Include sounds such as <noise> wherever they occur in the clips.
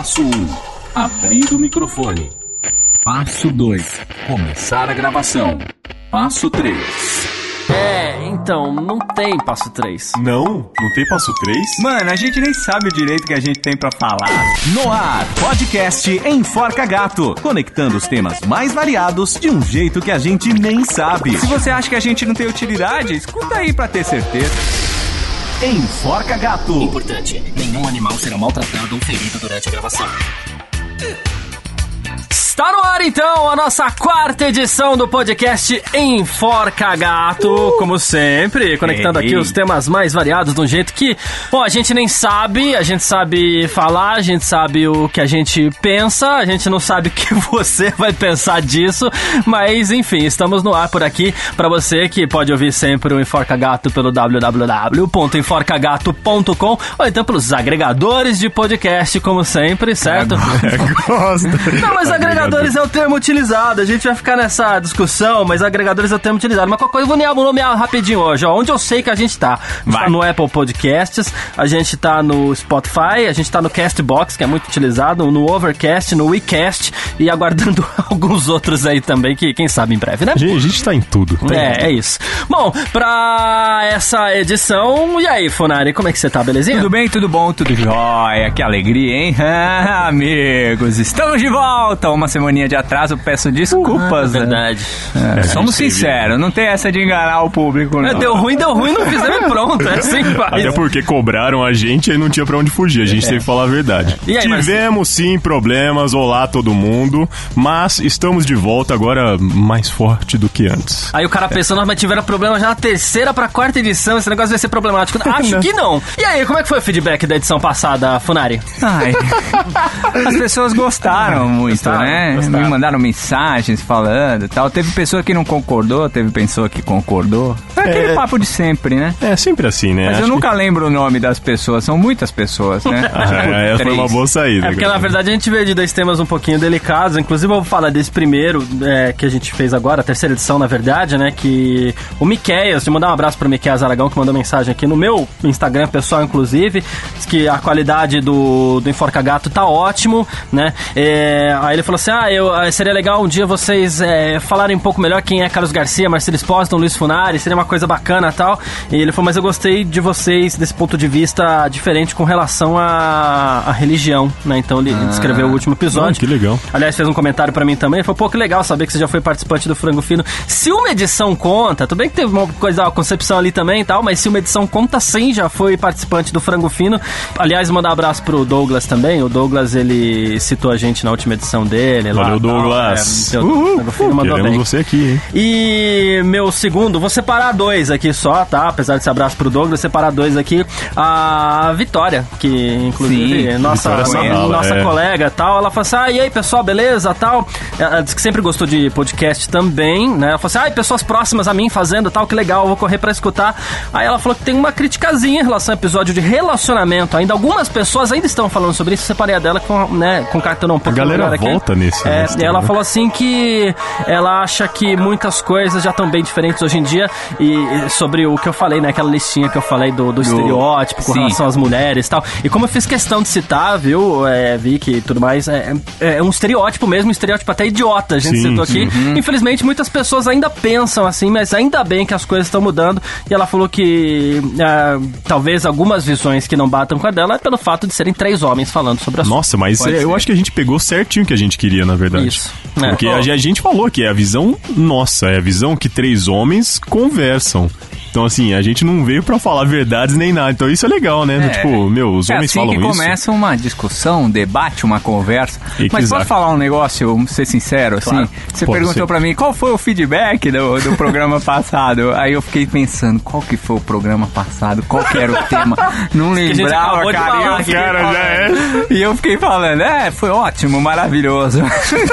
Passo 1. Abrir o microfone. Passo 2. Começar a gravação. Passo 3. É, então, não tem passo 3. Não? Não tem passo 3? Mano, a gente nem sabe o direito que a gente tem pra falar. No ar, podcast Enforca Gato, conectando os temas mais variados de um jeito que a gente nem sabe. Se você acha que a gente não tem utilidade, escuta aí pra ter certeza. Enforca Gato. Importante: nenhum animal será maltratado ou ferido durante a gravação. Está no ar então a nossa quarta edição do podcast Enforca Gato, como sempre, conectando Ei. aqui os temas mais variados de um jeito que, bom, a gente nem sabe, a gente sabe falar, a gente sabe o que a gente pensa, a gente não sabe o que <laughs> você vai pensar disso, mas enfim, estamos no ar por aqui para você que pode ouvir sempre o Enforca Gato pelo www.enforcagato.com ou então pelos agregadores de podcast, como sempre, certo? Gosta. Não, mas agregadores é o termo utilizado. A gente vai ficar nessa discussão, mas agregadores é o termo utilizado. Mas qualquer coisa eu vou nomear- vou nomear rapidinho hoje. Ó, onde eu sei que a gente tá. A gente Vai. tá no Apple Podcasts, a gente tá no Spotify, a gente tá no Castbox, que é muito utilizado, no Overcast, no WeCast e aguardando <laughs> alguns outros aí também, que quem sabe em breve, né? A gente, a gente tá em tudo. tá em É, tudo. é isso. Bom, pra essa edição, e aí, Funari, como é que você tá, belezinha? Tudo bem, tudo bom, tudo jóia. Que alegria, hein? <laughs> Amigos, estamos de volta. Uma semaninha de atraso, peço desculpas. É né? verdade. É, somos sei, sinceros, não tem essa de enganar o público, É, não. deu ruim, deu ruim, não fizemos e pronto. É <laughs> assim que faz. Até porque cobraram a gente e não tinha pra onde fugir. A gente teve que falar a verdade. É. E aí, Tivemos sim problemas. Olá, todo mundo. Mas estamos de volta agora mais forte do que antes. Aí o cara pensou, nós mas tiveram problema já na terceira pra quarta edição, esse negócio vai ser problemático. <laughs> Acho que não. E aí, como é que foi o feedback da edição passada, Funari? Ai, <laughs> as pessoas gostaram muito, Gostaram, né? gostaram. Me mandaram mensagens falando e tal. Teve pessoa que não concordou, teve pessoa que concordou. É aquele É. papo de sempre, né? É sempre assim, né? Mas eu Acho nunca lembro o nome das pessoas, são muitas pessoas, né? que- <laughs> Ah, essa foi uma boa saída. É porque na verdade a gente veio de dois temas um pouquinho delicados. Inclusive eu vou falar desse primeiro é, que a gente fez agora, a terceira edição na verdade, né? Que o Miqueias, de mandar um abraço pro Miqueias Aragão que mandou mensagem aqui no meu Instagram pessoal, inclusive, diz que a qualidade do, do Enforca Gato tá ótimo, né? É, aí ele falou assim: ah, eu, ah, seria legal um dia vocês é, falarem um pouco melhor quem é Carlos Garcia, Marcelo Espósito, Luiz Funari, seria uma coisa bacana e tal. E ele falou, mas eu gostei de vocês desse ponto de vista diferente com relação à, à religião, né? Então ele descreveu o último episódio. Ah, que legal. Aliás, fez um comentário pra mim também. Ele falou, pô, que legal saber que você já foi participante do Frango Fino. Se uma edição conta, tudo bem que teve uma coisa, uma concepção ali também e tal, mas se uma edição conta sim, já foi participante do Frango Fino. Aliás, mandar um abraço pro Douglas também. O Douglas, ele citou a gente na última edição dele. Lá, Valeu, tal. Douglas. É, o Uhul. Mandou Queremos bem. você aqui, hein? E meu segundo, vou separar dois aqui só, tá? Apesar desse abraço pro Douglas, separar dois aqui. A Vitória, que inclusive Sim, nossa, Vitória no- Sanala, nossa é. colega e tal, ela falou assim: ah, e aí pessoal, beleza? tal. Ela disse que sempre gostou de podcast também, né? Ela falou assim: ai, pessoas próximas a mim fazendo tal, que legal, vou correr pra escutar. Aí ela falou que tem uma criticazinha em relação ao episódio de relacionamento ainda. Algumas pessoas ainda estão falando sobre isso, separei a dela com, né, concatenou um pouco galera melhor aqui. volta nesse- É, ela falou assim que ela acha que muitas coisas já estão bem diferentes hoje em dia e sobre o que eu falei, né? Aquela listinha que eu falei do, do estereótipo com sim. relação às mulheres e tal. E como eu fiz questão de citar, viu, é, Vicky e tudo mais, é, é- é um estereótipo mesmo, um estereótipo até idiota, a gente Sim, citou aqui. Infelizmente, muitas pessoas ainda pensam assim, mas ainda bem que as coisas estão mudando. E ela falou que é, talvez algumas visões que não batam com a dela é pelo fato de serem três homens falando sobre a Nossa, mas é, eu acho que a gente pegou certinho o que a gente queria, na verdade. Isso. É. Porque a, a gente falou que é a visão nossa, é a visão que três homens conversam. Então, assim, a gente não veio pra falar verdades nem nada. Então, isso é legal, né? É. Tipo, meu, os É homens assim falam que isso. começa uma discussão, um debate, uma conversa. Exato. Mas posso falar um negócio, vamos ser sincero, assim? Claro. Você Pode perguntou pra mim qual foi o feedback do, do programa <laughs> passado. Aí eu fiquei pensando, qual que foi o programa passado? Qual que era o tema? Não <laughs> lembrava, cara. e eu Cara, já é. E eu fiquei falando, é, foi ótimo, maravilhoso.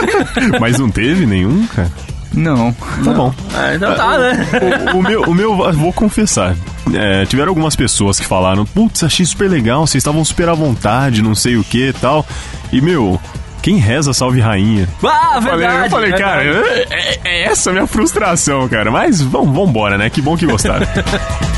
<laughs> Mas não teve nenhum, cara? Não. Tá bom. Ah, então tá, né? O, o meu, o meu, eu vou confessar. É, tiveram algumas pessoas que falaram, putz, achei super legal, vocês estavam super à vontade, não sei o que e tal. E, meu, quem reza salve rainha? Ah, Eu falei, verdade. eu falei, cara, verdade. é, é essa a minha frustração, cara. Mas vamos, vamos embora, né? Que bom que gostaram. <laughs>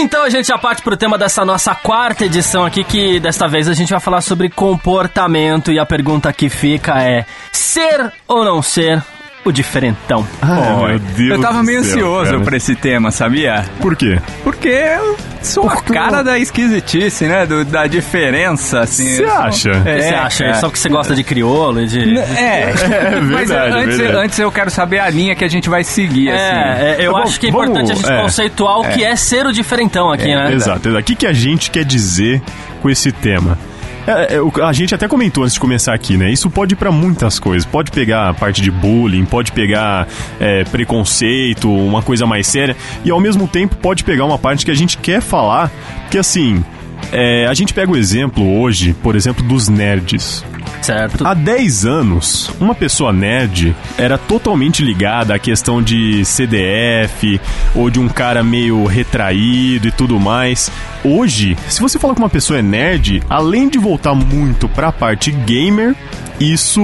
Então a gente já parte pro tema dessa nossa quarta edição aqui, que desta vez a gente vai falar sobre comportamento e a pergunta que fica é: ser ou não ser o diferentão? Ai, meu Deus eu tava meio ansioso cara. pra esse tema, sabia? Por quê? Porque eu sou a cara da esquisitice, né? Do- da diferença, assim. Você acha? Que É, você acha? cara. Só porque você gosta de crioulo e de. É, <laughs> É mas verdade, antes, verdade. antes eu quero saber a linha que a gente vai seguir, assim. É, é, eu Vamos- acho que é vamos- importante a gente é. conceituar o que é ser o diferentão aqui, né? Exato, exato. O que, que a gente quer dizer com esse tema? É, é, a gente até comentou antes de começar aqui, né? Isso pode ir pra muitas coisas. Pode pegar a parte de bullying, pode pegar é, preconceito, uma coisa mais séria. E ao mesmo tempo pode pegar uma parte que a gente quer falar, que assim. é, a gente pega o exemplo hoje, por exemplo, dos nerds. Certo. Há 10 anos, uma pessoa nerd era totalmente ligada à questão de CDF ou de um cara meio retraído e tudo mais. Hoje, se você falar que uma pessoa é nerd, além de voltar muito pra parte gamer, isso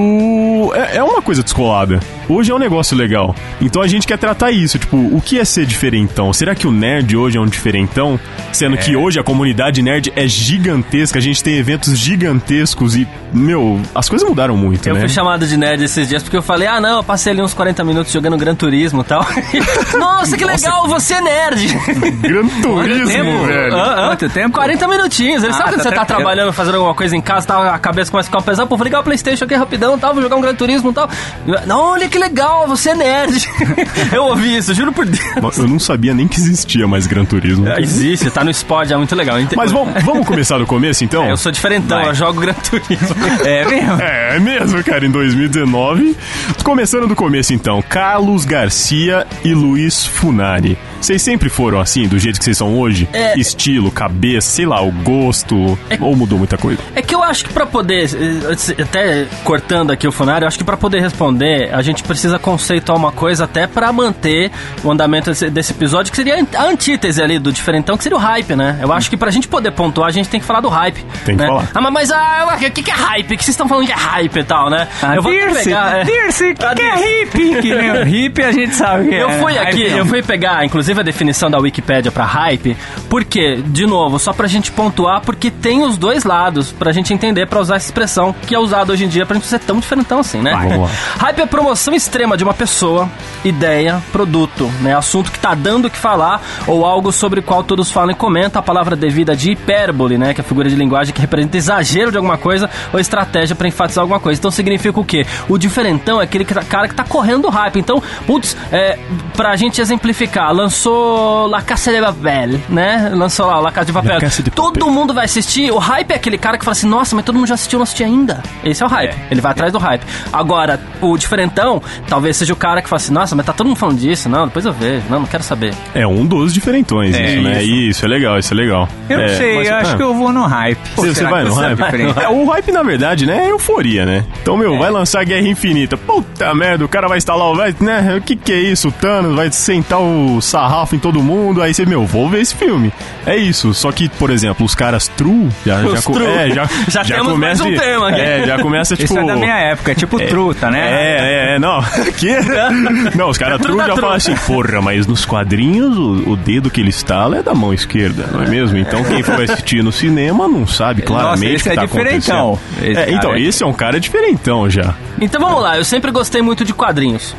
é, é uma coisa descolada. Hoje é um negócio legal. Então a gente quer tratar isso, tipo, o que é ser diferentão? Será que o nerd hoje é um diferentão? Sendo que hoje a comunidade nerd é gigantesca, a gente tem eventos gigantescos e, meu, as coisas mudaram muito, Eu né? fui chamado de nerd esses dias porque eu falei, ah não, eu passei ali uns 40 minutos jogando Gran Turismo e tal. <laughs> Nossa, que legal, você é nerd! Gran Turismo, tempo? velho. Hã? Quanto tempo? 40 minutinhos. Ele Ah, sabe quando tá você tá trabalhando, fazendo alguma coisa em casa, tá, a cabeça começa a ficar pesada, pô, vou ligar o Playstation aqui rapidão, tal, vou jogar um Gran Turismo e tal. Não, olha que legal, você é nerd. <laughs> eu ouvi isso, juro por Deus. Eu não sabia nem que existia mais Gran Turismo. Existe, tá no Spot, é muito legal. Mas vamos, vamos começar do começo, então? É, eu sou diferentão, Vai. eu jogo Gran Turismo. É mesmo? É, é mesmo, cara, em 2019. Começando do começo, então. Carlos Garcia e Luiz Funari. Vocês sempre foram assim, do jeito que vocês são hoje? É. Estilo, cabeça, sei lá, o gosto. Ou mudou muita coisa? É que eu acho que pra poder, eh, até cortando aqui o Funari, eu acho que pra poder responder, a gente precisa conceituar uma coisa até pra manter o andamento desse, desse episódio, que seria a antítese ali do diferentão, que seria o hype, né? Eu acho que pra gente poder pontuar, a gente tem que falar do hype. Tem que né? falar. Ah, mas, mas ah, o que, que é hype? O que vocês estão falando que é hype e tal, né? Ah, eu vou Dirce, pegar, é. Dirce, que, Ah, que é hippie? Que nem o hippie a gente sabe <laughs> que é. Eu fui aqui, não. eu fui pegar, inclusive, a definição da Wikipédia pra hype, porque, de novo, só pra gente pontuar, porque tem os dois lados pra gente entender, pra usar essa expressão que é usada hoje em dia pra gente ser tão diferentão assim, né? Lá. <laughs> Hype é promoção extrema de uma pessoa, ideia, produto, né? Assunto que tá dando o que falar ou algo sobre o qual todos falam e comentam. A palavra devida de hipérbole, né? Que é a figura de linguagem que representa exagero de alguma coisa ou estratégia pra enfatizar alguma coisa. Então significa o quê? O diferentão é aquele que tá- cara que tá correndo do hype. Então, putz, é, pra gente exemplificar, lançou La Casa de Papel, né? Lançou lá La Casa de Papel. Casa de Todo Papel. mundo vai assistir. O hype é aquele cara que fala assim, nossa, mas todo mundo já assistiu, não assisti ainda. Esse é o hype. Ele vai atrás do hype. Agora, o diferentão, talvez seja o cara que fala assim, nossa, mas tá todo mundo falando disso. Não, depois eu vejo. Não, não quero saber. É um dos diferentões, É, isso, né? isso. Isso, é legal, isso é legal. Eu não É, sei, mas- eu acho ah. que eu vou no hype. Você, vai no sou hype? <laughs> É, o hype, na verdade, né, é euforia, né? Então, meu, vai lançar Guerra Infinita. Puta merda, o cara vai instalar o... Vai, né, o que que é isso? O Thanos vai sentar o sarrafo em todo mundo. Aí você, meu, vou ver esse filme. É isso. Só que, por exemplo, os caras true... Já, Os já, true. É, já, <laughs> Já temos começa mais um de- tema aqui. É, já começa, tipo... Isso é da minha época, é tipo truta, né? É, é, é, não. <laughs> Que? <laughs> Não, os caras true Truta, já falam assim, porra, mas nos quadrinhos o, o dedo que ele estala é da mão esquerda, não é mesmo? Então quem for assistir no cinema não sabe claramente esse o que é tá diferentão. acontecendo. Esse É, então, é- esse é um cara diferentão já. Então vamos lá, eu sempre gostei muito de quadrinhos.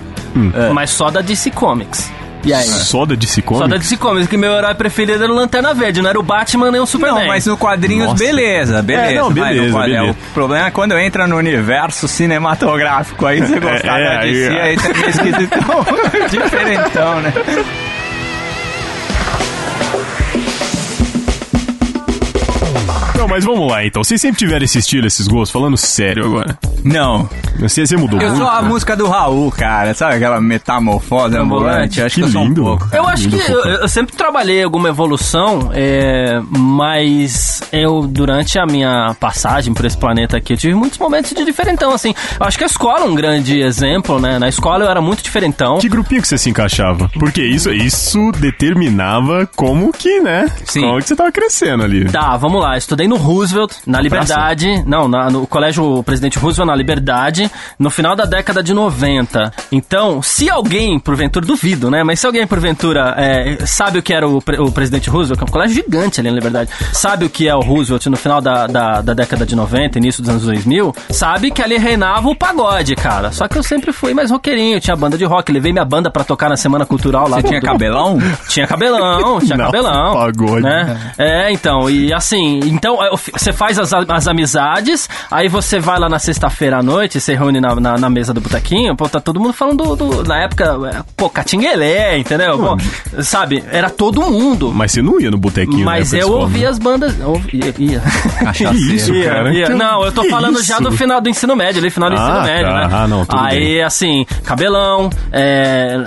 Mas só da DC Comics. E aí? Só da DC Só Comics? da DC Comics, que meu herói preferido era o Lanterna Verde, não era o Batman nem o Superman. Não, mas no quadrinhos, Nossa. beleza, beleza. É, não, beleza, beleza. O problema é quando entra no universo cinematográfico, aí você gostar É, da aí- DC, aí tá meio esquisitão, <laughs> diferentão, né? Não, mas vamos lá então. Vocês sempre tiveram esse estilo, esses gostos? Falando sério agora. Não, Você, você mudou eu muito? sou a música do Raul, cara, sabe aquela metamorfose ambulante? Eu acho que, Que eu sou lindo. um pouco. Eu acho que eu, eu sempre trabalhei alguma evolução, é, mas eu, durante a minha passagem por esse planeta aqui, eu tive muitos momentos de diferentão, assim. Eu acho que a escola é um grande exemplo, né? Na escola eu era muito diferentão. Que grupinho que você se encaixava? Porque isso, isso determinava como que, né? Sim. Como que você tava crescendo ali. Tá, vamos lá. Estudei no Roosevelt, na Liberdade. Não, na- no Colégio Presidente Roosevelt, na Liberdade no final da década de 90. Então, se alguém, porventura, duvido, né? Mas se alguém, porventura, é, sabe o que era o, o presidente Roosevelt, que é um colégio gigante ali na Liberdade, sabe o que é o Roosevelt no final da, da, da década de 90, início dos anos 2000, sabe que ali reinava o pagode, cara. Só que eu sempre fui mais roqueirinho, tinha banda de rock, levei minha banda pra tocar na Semana Cultural lá. Você tinha cabelão? tinha cabelão, tinha <laughs> Não, cabelão. pagode. Né? É, então, e assim, então você faz as, as amizades, aí você vai lá na sexta-feira à noite, se reúne na, na, na mesa do botequinho, pô, tá todo mundo falando do, do- na época, é, pô, Catinguelê, entendeu? Pô, sabe, era todo mundo. Mas você não ia no botequinho Mas na época eu ouvia né? as bandas. eu Ouvia, ia. Cachaceiro. <laughs> isso, Ia, cara? ia. Não, eu tô que falando isso? já do final do ensino médio, ali, final do Ah, ensino médio, tá. né? Ah, não, tudo Aí, bem. assim, cabelão, é,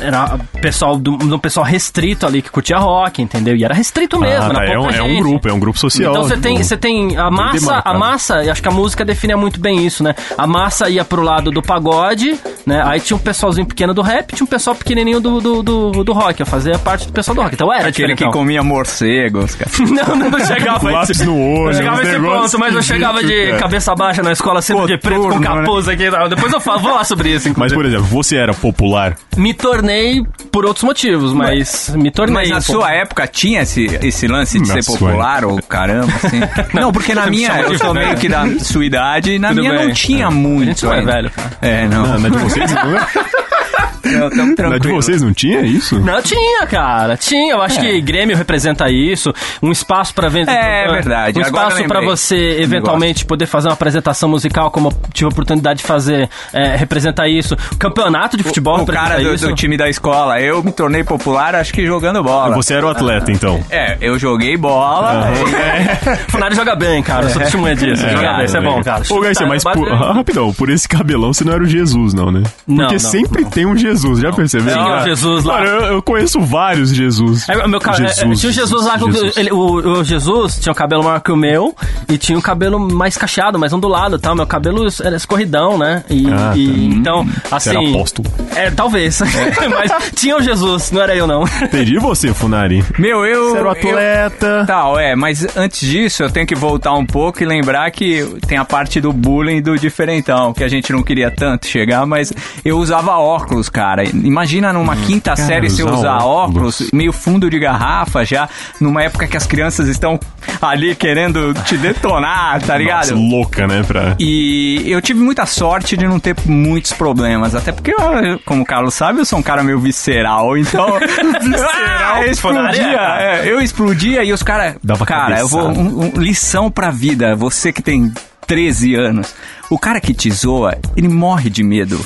era pessoal do, do pessoal restrito ali que curtia rock, entendeu? E era restrito mesmo, Ah, tá, é, um, é um grupo, é um grupo social. Então você tem, você tem a massa, a massa, e acho que a música definia muito bem isso, né? A massa ia pro lado do pagode, né? Aí tinha um pessoalzinho pequeno do rap, tinha um pessoal pequenininho do, do, do, do rock, eu fazia parte do pessoal do rock. Então era Aquele que comia morcegos, cara. <laughs> Não, não, não chegava Lápis no olho, não chegava esse ponto, mas eu chegava de cara. cabeça baixa na escola, sempre de preto com Coturno, capuz aqui. e tal. Depois eu falo, vou lá sobre isso, Mas, inclusive. por exemplo, você era popular. Me tornei por outros motivos, mas me tornei. Mas na sua época tinha esse, esse lance de Na ser popular ou caramba, assim? <laughs> Não, porque na minha, eu sou velho. meio que da sua idade, e na Tudo minha não bem. tinha É. muito. A gente não é velho, cara. É, não. Na, na de vocês, não é? <laughs> Não, tamo Na de tranquilo. vocês não tinha isso? Não, tinha, cara. Tinha. Eu acho que Grêmio representa isso. Um espaço pra vender. É verdade. Um Agora espaço eu pra lembrei. você, eventualmente, poder fazer uma apresentação musical, como eu tive a oportunidade de fazer, é, representa isso. Campeonato de futebol O representa cara do, isso. do time da escola. Eu me tornei popular, acho que jogando bola. Você era o atleta, então. É, eu joguei bola. O <laughs> Funari joga bem, cara. Eu sou testemunha disso. joga bem, isso é bom, cara. Ô, Garcia, mas por, ah, rapidão, por esse cabelão você não era o Jesus, não, né? Não, Porque não, sempre não. tem um Jesus, já percebeu? Tinha o Ah, Jesus lá. Cara, eu, eu conheço vários Jesus. É, o meu é, é, tinha o Jesus lá, Jesus. ele- o, o Jesus tinha o cabelo maior que o meu e tinha o cabelo mais cacheado, mais ondulado e tal. Meu cabelo era escorridão, né? E, Ah, tá. e- então, Você assim. era apóstolo. É, talvez. <laughs> Mas tinha o Jesus, não era eu não. Entendi você, Funari. Meu, eu. Você era o eu- atleta. Tal, é, mas antes disso eu tenho que voltar um pouco e lembrar que tem a parte do bullying do diferentão, que a gente não queria tanto chegar, mas eu usava óculos, cara. Imagina numa quinta série você usar óculos. óculos, meio fundo de garrafa já, numa época que as crianças estão ali querendo te detonar, tá ligado? Nossa, louca, né? Pra... E eu tive muita sorte de não ter muitos problemas. Até porque, eu, como o Carlos sabe, eu sou um cara meio visceral. Então. <laughs> visceral, eu explodia. é, eu explodia e os caras. Dava Cara, eu vou. Um, um- lição pra vida. Você que tem 13 anos. O cara que te zoa, ele morre de medo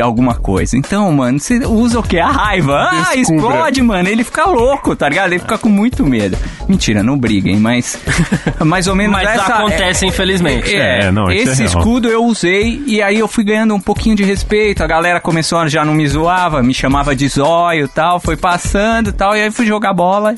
alguma coisa. Então, mano, você usa o quê? A raiva. Ah, Descubra. explode, mano. Ele fica louco, tá ligado? Ele fica com muito medo. Mentira, não briguem, mas. <laughs> Mais ou menos Mas essa. acontece, infelizmente. É, É, não, isso é esse real. escudo eu usei e aí eu fui ganhando um pouquinho de respeito. A galera começou a já não me zoava, me chamava de zóio e tal, foi passando e tal, e aí fui jogar bola.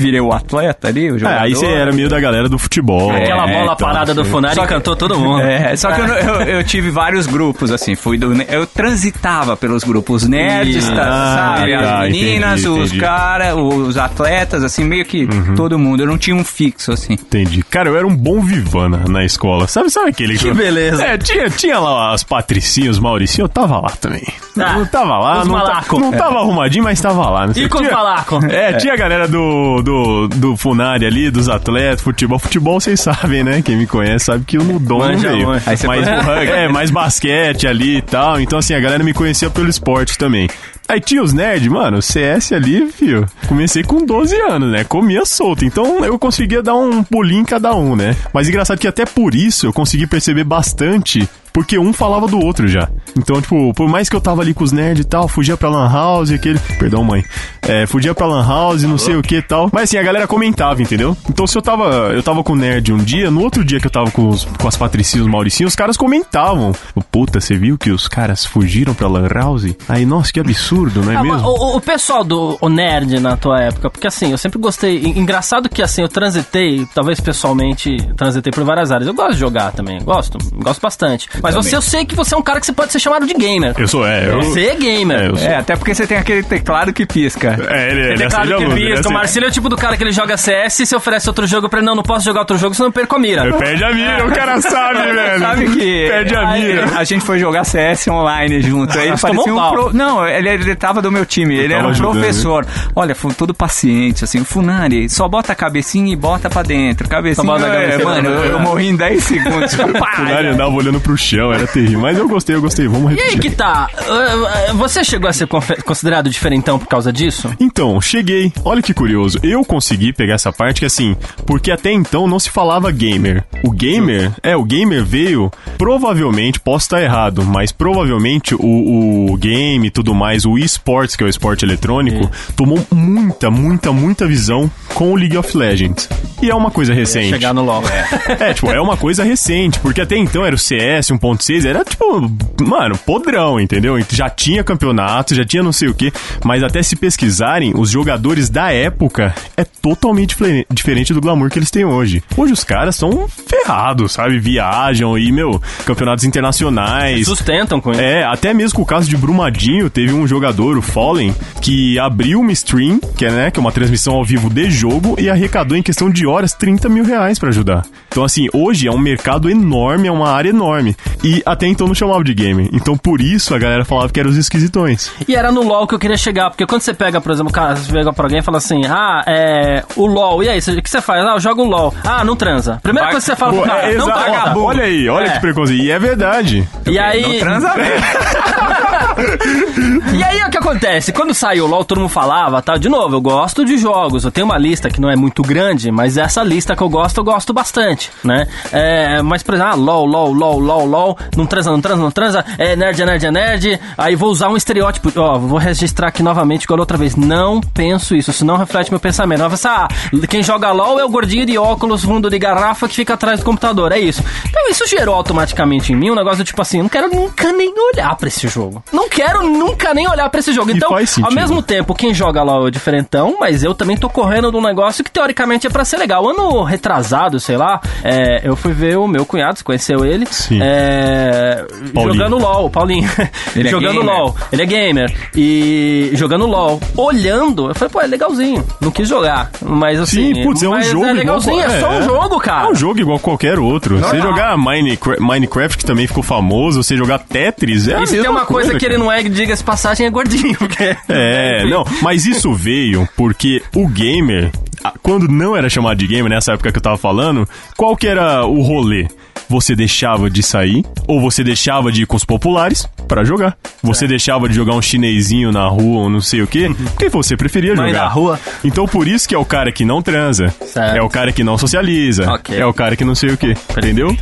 Virei o atleta ali, o É, jogador. aí você era meio da galera do futebol. Aquela É, bola então, parada do você- Funari Só que- encantou todo mundo. É, só que eu, eu, eu tive vários grupos, assim, fui do, eu transitava pelos grupos nerds, tá, ah, sabe? tá, As meninas, entendi, os caras, os atletas, assim, meio que todo mundo. Eu não tinha um fixo, assim. Entendi. Cara, eu era um bom vivana na escola. Sabe, sabe aquele Que beleza. É, tinha, tinha lá as patricinhas, os mauricinhos, eu tava lá também. Ah, não tava lá, os não, malaco. não tava arrumadinho, mas tava lá. Sei, E com tinha- malaco? É, tinha a galera do, do, do Funari ali, dos atletas, futebol. Futebol, vocês sabem, né? Quem me conhece sabe que Nudom não Manja, veio. manja. Aí você mas, foi pro rugby. é, mais basquete ali e tal. Então, assim, a galera me conhecia pelo esporte também. Aí tinha os nerds, mano, CS ali, fio. Comecei com 12 anos, né? Comia solto. Então eu conseguia dar um pulinho em cada um, né? Mas engraçado que até por isso eu consegui perceber bastante. Porque um falava do outro já. Então, tipo, por mais que eu tava ali com os nerds e tal, fugia pra Lan House, aquele. Perdão, mãe. É, fugia pra Lan House, não sei o que e tal. Mas assim, a galera comentava, entendeu? Então, se eu tava. Eu tava com o nerd um dia, no outro dia que eu tava com, os, com as patricinhas, os mauricinhos, os caras comentavam. Puta, você viu que os caras fugiram pra Lan House? Aí, nossa, que absurdo, não é Ah, mesmo? o, o pessoal do o nerd na tua época, porque assim, eu sempre gostei. en- Engraçado que assim, eu transitei, talvez pessoalmente, transitei por várias áreas. Eu gosto de jogar também, gosto, gosto bastante. Mas você, eu sei que você é um cara que você pode ser chamado de gamer. Eu sou, é. Eu, Você é gamer. é, eu sou. É, até porque você tem aquele teclado que pisca. É, ele, ele a que pisca. O Marcelo é o tipo do cara que ele joga CS e se oferece outro jogo pra ele, não, não posso jogar outro jogo, senão eu perco a mira. Perde a mira, o cara <laughs> sabe, velho. Sabe que Perde a aí, mira. a gente foi jogar CS online junto. Aí ele Mas parecia um pro... Não, ele, ele tava do meu time. Ele era um ajudando, professor. Olha, foi todo paciente, assim. Funari, só bota a cabecinha e bota pra dentro. Cabecinha, bota a é, cabecinha. mano, eu, eu morri em 10 segundos. O <laughs> Funari andava olhando pro chão, era terrível. Mas eu gostei, eu gostei. Vamos E aí repetir. que tá, uh, você chegou a ser considerado diferentão por causa disso? Então, cheguei. Olha que curioso. Eu consegui pegar essa parte que assim, porque até então não se falava gamer. O gamer, é, o gamer veio, provavelmente, posso estar errado, mas provavelmente o, o game e tudo mais, o esportes, que é o esporte eletrônico, tomou muita, muita, muita visão com o League of Legends. E é uma coisa recente. Chegar no LoL. É, tipo, é uma coisa recente, porque até então era o CS 1.6, era tipo, mano, podrão, entendeu? Já tinha campeonato, já tinha não sei o que, mas até se pesquisarem, os jogadores da época é totalmente difere- diferente do glamour que eles têm hoje. Hoje os caras são ferrados, sabe? Viajam e, meu, campeonatos internacionais. Sustentam com isso. É, até mesmo com o caso de Brumadinho, teve um jogador, o Fallen, que abriu uma stream, que é, né, que é uma transmissão ao vivo de jogo, e arrecadou em questão de horas 30 mil reais pra ajudar. Então, assim, hoje é um mercado enorme, é uma área enorme. E até então não chamava de game. Então, por isso a galera falava que eram os esquisitões. E era no LoL que eu queria chegar, porque quando você pega, por exemplo, cara, você pega pra alguém e fala assim, ah, é. O LoL, e aí, o que você faz? Ah, eu jogo LoL. Ah, não transa. Primeira Vai- coisa que você fala pro cara, é, não transa. Olha aí, olha É. que preconceito. E é verdade. E aí. Não transa mesmo. <laughs> E aí o que acontece? Quando saiu o LOL, todo mundo falava, tá? De novo, eu gosto de jogos. Eu tenho uma lista que não é muito grande, mas essa lista que eu gosto, eu gosto bastante, né? É, mas, por exemplo, ah, LOL, LOL, LOL, LOL, LOL, não transa, não transa, não transa, é nerd, é nerd, é nerd. Aí vou usar um estereótipo, ó, vou registrar aqui novamente igual outra vez. Não penso isso, isso não reflete meu pensamento. Vai pensar, ah, quem joga LOL é o gordinho de óculos, fundo de garrafa que fica atrás do computador, é isso. Então isso gerou automaticamente em mim um negócio do tipo assim, não quero nunca nem olhar pra esse jogo. Não quero nunca nem olhar pra esse jogo. E Então, ao mesmo tempo, quem joga LOL é o diferentão, mas eu também tô correndo de um negócio que teoricamente é pra ser legal. Ano retrasado, sei lá, é, eu fui ver o meu cunhado, você conheceu ele, Sim. é, jogando LOL, o Paulinho. <laughs> Ele é jogando gamer? LOL. Ele é gamer. E jogando LOL. Olhando, eu falei, pô, é legalzinho. Não quis jogar. Mas assim. Sim, putz, é um mas jogo É igual- legalzinho, é, só um é. jogo, cara. É um jogo igual qualquer outro. Você jogar Minecraft, Minecraft, que também ficou famoso, você jogar Tetris, é a E se tem uma coisa que cara. ele não é, diga-se passagem, é gordinho. Porque... <laughs> É, não, mas isso veio porque o gamer, quando não era chamado de gamer, nessa época que eu tava falando, qual que era o rolê? Você deixava de sair, ou você deixava de ir com os populares pra jogar. Você deixava de jogar um chinesinho na rua ou não sei o quê, porque você preferia Mãe jogar. da rua. Então por isso que é o cara que não transa, Certo. é o cara que não socializa, Ok. é o cara que não sei o quê, entendeu?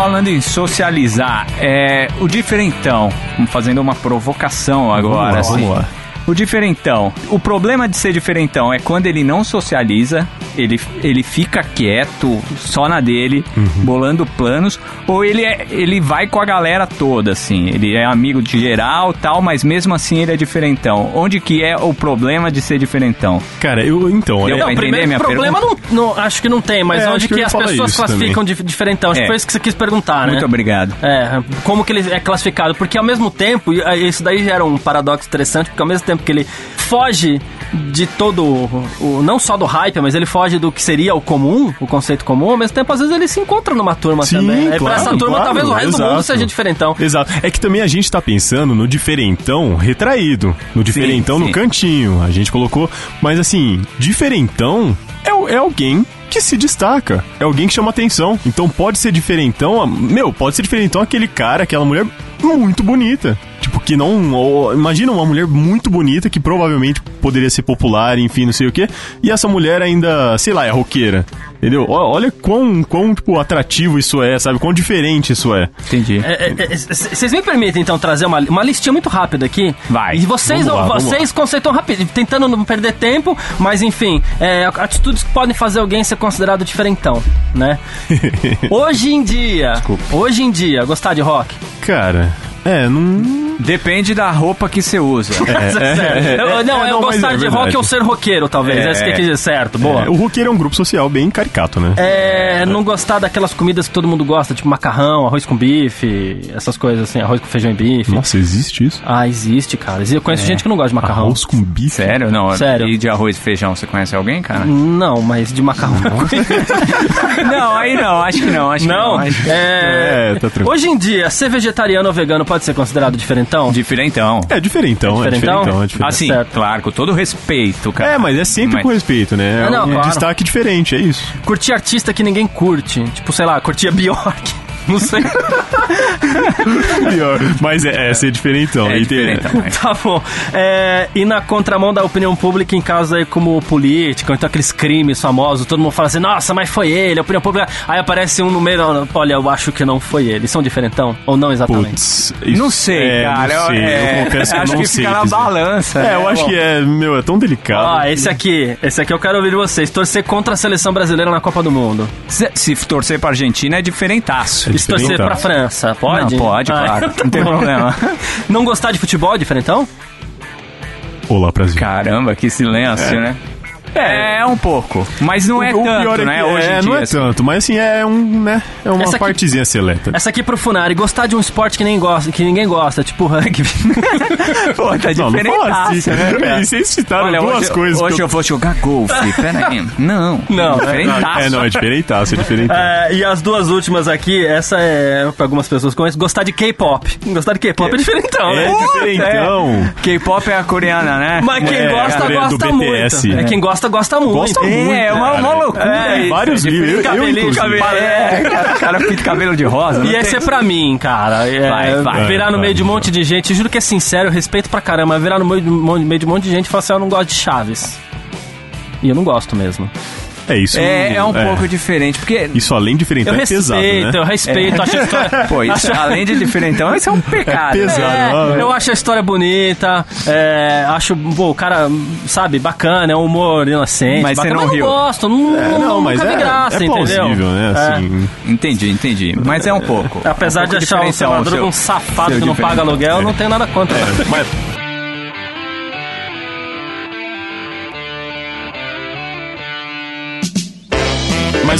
Falando em socializar, é, o diferentão, fazendo uma provocação agora, lá, assim. vamos lá. O diferentão, o problema de ser diferentão é quando ele não socializa, ele, ele fica quieto, só na dele, Uhum. bolando planos, ou ele, é, ele vai com a galera toda, assim, ele é amigo de geral tal, mas mesmo assim ele é diferentão. Onde que é o problema de ser diferentão? Cara, eu então, Deu é, pra entender minha problema não, não- acho que não tem, mas É, onde que que as pessoas classificam de diferentão? Acho É. que foi isso que você quis perguntar, né? Muito obrigado. É, como que ele é classificado? Porque ao mesmo tempo, aí isso daí gera um paradoxo interessante, porque ao mesmo tempo que ele foge de todo o, o- não só do hype, mas ele foge do que seria o comum, o conceito comum, ao mesmo tempo às vezes ele se encontra numa turma Sim, também. Pra claro, essa turma claro, talvez o resto do mundo exato. seja diferentão. Exato. É que também a gente tá pensando no diferentão retraído, no diferentão sim. no cantinho. A gente colocou. Mas assim, diferentão é, é alguém que se destaca. É alguém que chama atenção. Então pode ser diferentão. Meu, pode ser diferentão aquele cara, aquela mulher muito bonita. Tipo, que não. ou- imagina uma mulher muito bonita que provavelmente poderia ser popular, enfim, não sei o quê. E essa mulher ainda, sei lá, é roqueira. Entendeu? Olha quão, quão tipo, atrativo isso é, sabe? Quão diferente isso é. Entendi. É, é, é, Vocês me permitem então trazer uma, uma listinha muito rápida aqui? Vai. E vocês, lá, vocês conceituam rápido, tentando não perder tempo, mas enfim, é, atitudes que podem fazer alguém ser considerado diferentão, né? <laughs> hoje em dia, hoje em dia, gostar de rock? Cara, É, não. Depende da roupa que você usa. <laughs> Eu- é, não, é, eu não, gostar é de rock ou ser roqueiro, talvez. É. Essa que quer dizer certo, boa. É, o roqueiro é um grupo social bem caricato, né? É, não gostar daquelas comidas que todo mundo gosta, tipo macarrão, arroz com bife, essas coisas assim, arroz com feijão e bife. Nossa, existe isso? Ah, existe, cara. Eu conheço gente que não gosta de macarrão. Arroz com bife. Sério? Não. Sério. E de arroz e feijão, você conhece alguém, cara? Não, mas de macarrão. <laughs> não, aí não, acho que não, acho que não, não. Acho... é... É, tá tranquilo. Hoje em dia, ser vegetariano ou vegano pode ser considerado diferentão? Diferentão. É diferentão, é Diferentão? diferentão, é diferentão. Assim, certo. claro, com todo respeito, cara. É, mas é sempre Mas- com respeito, né? É não, um claro. destaque diferente, é isso. Curtir artista que ninguém curte. Tipo, sei lá, curtir a Bjork. Não sei. Pior. Mas é, é ser diferentão. É E diferentão. é. Tá bom. É, e na contramão da opinião pública em casos aí como política, ou então aqueles crimes famosos, todo mundo fala assim, nossa, mas foi ele, a opinião pública. Aí aparece um no meio, olha, eu acho que não foi ele. São diferentão? Ou não exatamente? Putz, isso- Não sei, é, cara. Não sei, é, eu confesso que eu acho não que sei. fica na balança. É, né? eu acho que é, meu, é tão delicado. Ó, esse aqui, esse aqui eu quero ouvir de vocês. Torcer contra a seleção brasileira na Copa do Mundo. Se, se torcer pra Argentina é diferentaço. É E torcer pra França, pode? Não, pode, Ah, claro. <laughs> Não tem problema. Não gostar de futebol é diferentão? Olá, Brasil. Caramba, que silêncio, né? É, um pouco. Mas não é o tanto, pior é né? que Hoje é, em dia. não é tanto, mas assim, é um, né, é uma aqui- partezinha seleta. Essa aqui pro Funari, gostar de um esporte que, nem gosta, que ninguém gosta, tipo rugby. <laughs> Pô, tá Não, não assim. né? E vocês citaram Olha, duas hoje, coisas hoje que eu... vou jogar golfe. <laughs> Pera aí. Não. Não, é- diferentaço. É, não, é diferentaço, é diferentaço. É, e as duas últimas aqui, essa é pra algumas pessoas conhecem, gostar de K-pop. Gostar de K-pop é, diferentão, É né? diferentão. K-pop é a coreana, né? Mas quem É, gosta, gosta BTS. muito. É, quem gosta, gosta muito. Gosta muito. É, é uma, uma loucura. É, isso. Vários livros. Eu, eu, cabelinho, inclusive. cabelo. É, cara, o cara fica de cabelo de rosa. E não esse é pra mim, cara. É, Vai, vai, virar no meio de um monte de gente. Juro que é sincero, eu respeito pra caramba. Virar no meio de, um monte- meio de um monte de gente e falar assim: eu não gosto de Chaves. E eu não gosto mesmo. É isso. É, é um pouco diferente, porque... Isso além de diferentão Eu é respeito, pesado, né? eu respeito, acho a história. <laughs> Pô, isso, além de diferentão, isso é um pecado. É pesado. É, Ah, eu acho a história bonita, é, acho, pô, o cara, sabe, bacana, é um humor inocente. Mas você bacana, não mas riu. eu gosto, não, É, não, mas é, graça, é entendeu? plausível, né? É. Assim, Entendi, entendi. Mas é um pouco. Apesar um de pouco achar o seu um safado seu que não paga aluguel, eu não tenho nada contra. mas...